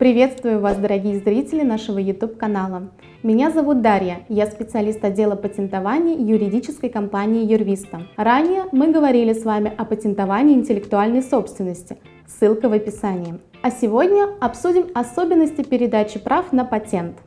Приветствую вас, дорогие зрители нашего YouTube-канала. Меня зовут Дарья, я специалист отдела патентования юридической компании Юрвиста. Ранее мы говорили с вами о патентовании интеллектуальной собственности, ссылка в описании. А сегодня обсудим особенности передачи прав на патент.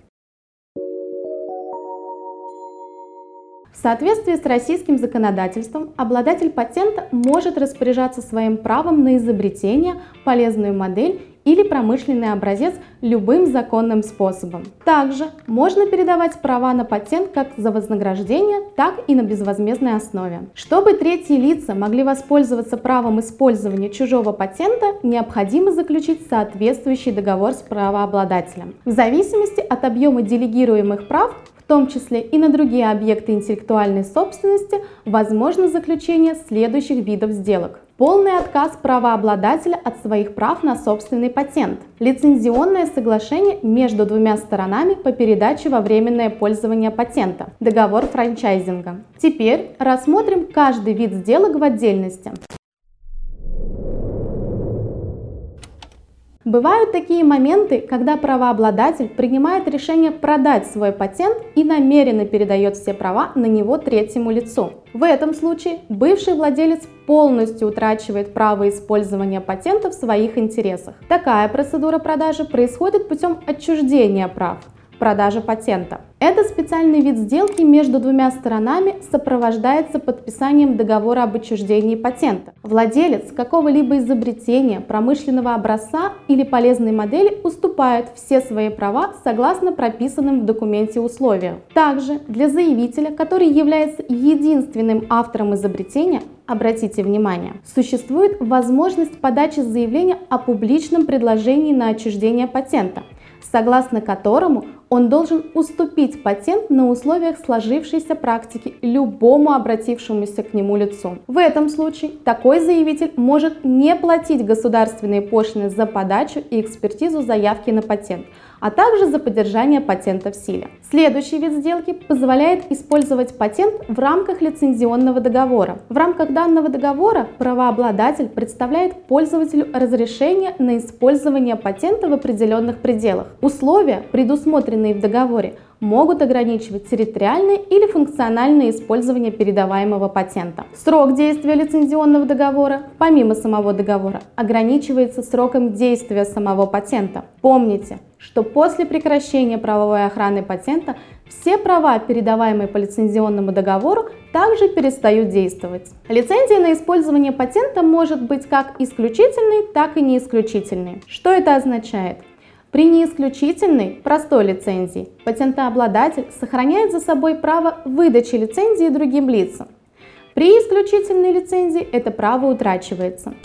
В соответствии с российским законодательством, обладатель патента может распоряжаться своим правом на изобретение, полезную модель или промышленный образец любым законным способом. Также можно передавать права на патент как за вознаграждение, так и на безвозмездной основе. Чтобы третьи лица могли воспользоваться правом использования чужого патента, необходимо заключить соответствующий договор с правообладателем. В зависимости от объема делегируемых прав том числе и на другие объекты интеллектуальной собственности, возможно заключение следующих видов сделок. Полный отказ правообладателя от своих прав на собственный патент. Лицензионное соглашение между двумя сторонами по передаче во временное пользование патента. Договор франчайзинга. Теперь рассмотрим каждый вид сделок в отдельности. Бывают такие моменты, когда правообладатель принимает решение продать свой патент и намеренно передает все права на него третьему лицу. В этом случае бывший владелец полностью утрачивает право использования патента в своих интересах. Такая процедура продажи происходит путем отчуждения прав продажа патента. Это специальный вид сделки между двумя сторонами сопровождается подписанием договора об отчуждении патента. Владелец какого-либо изобретения, промышленного образца или полезной модели уступает все свои права согласно прописанным в документе условиям. Также для заявителя, который является единственным автором изобретения, Обратите внимание, существует возможность подачи заявления о публичном предложении на отчуждение патента, согласно которому он должен уступить патент на условиях сложившейся практики любому обратившемуся к нему лицу. В этом случае такой заявитель может не платить государственные пошлины за подачу и экспертизу заявки на патент, а также за поддержание патента в силе. Следующий вид сделки позволяет использовать патент в рамках лицензионного договора. В рамках данного договора правообладатель представляет пользователю разрешение на использование патента в определенных пределах. Условия, предусмотренные в договоре, могут ограничивать территориальное или функциональное использование передаваемого патента. Срок действия лицензионного договора, помимо самого договора, ограничивается сроком действия самого патента. Помните, что после прекращения правовой охраны патента все права, передаваемые по лицензионному договору, также перестают действовать. Лицензия на использование патента может быть как исключительной, так и неисключительной. Что это означает? При неисключительной, простой лицензии патентообладатель сохраняет за собой право выдачи лицензии другим лицам. При исключительной лицензии это право утрачивается.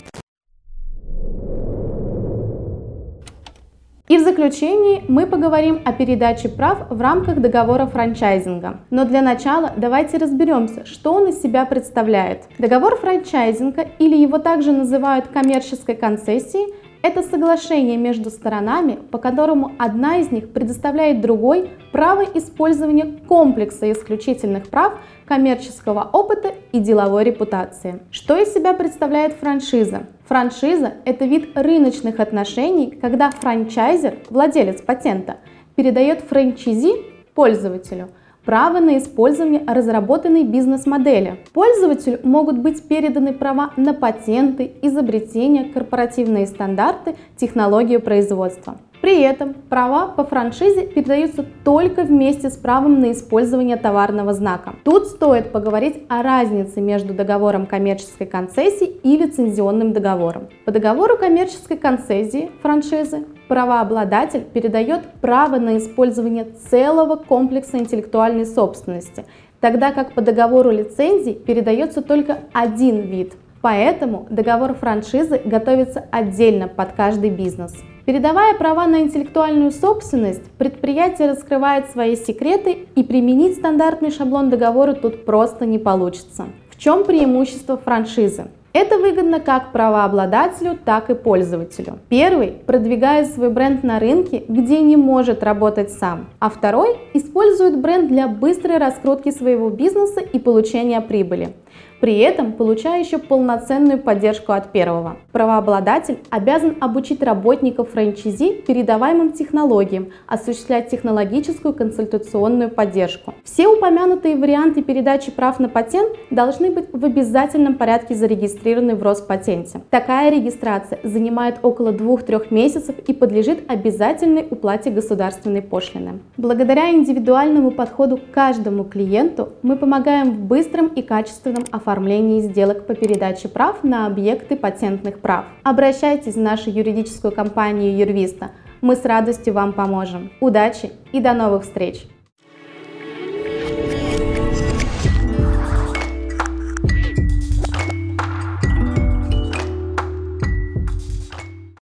И в заключении мы поговорим о передаче прав в рамках договора франчайзинга. Но для начала давайте разберемся, что он из себя представляет. Договор франчайзинга, или его также называют коммерческой концессией, это соглашение между сторонами, по которому одна из них предоставляет другой право использования комплекса исключительных прав, коммерческого опыта и деловой репутации. Что из себя представляет франшиза? Франшиза – это вид рыночных отношений, когда франчайзер, владелец патента, передает франчайзи пользователю – право на использование разработанной бизнес-модели. Пользователю могут быть переданы права на патенты, изобретения, корпоративные стандарты, технологию производства. При этом права по франшизе передаются только вместе с правом на использование товарного знака. Тут стоит поговорить о разнице между договором коммерческой концессии и лицензионным договором. По договору коммерческой концессии франшизы правообладатель передает право на использование целого комплекса интеллектуальной собственности, тогда как по договору лицензий передается только один вид. Поэтому договор франшизы готовится отдельно под каждый бизнес. Передавая права на интеллектуальную собственность, предприятие раскрывает свои секреты и применить стандартный шаблон договора тут просто не получится. В чем преимущество франшизы? Это выгодно как правообладателю, так и пользователю. Первый продвигает свой бренд на рынке, где не может работать сам, а второй использует бренд для быстрой раскрутки своего бизнеса и получения прибыли. при этом получая еще полноценную поддержку от первого. Правообладатель обязан обучить работников франчайзи передаваемым технологиям, осуществлять технологическую консультационную поддержку. Все упомянутые варианты передачи прав на патент должны быть в обязательном порядке зарегистрированы в Роспатенте. Такая регистрация занимает около 2-3 месяцев и подлежит обязательной уплате государственной пошлины. Благодаря индивидуальному подходу к каждому клиенту мы помогаем в быстром и качественном оформлении сделок по передаче прав на объекты патентных прав. Обращайтесь в нашу юридическую компанию Юрвиста. Мы с радостью вам поможем. Удачи и до новых встреч!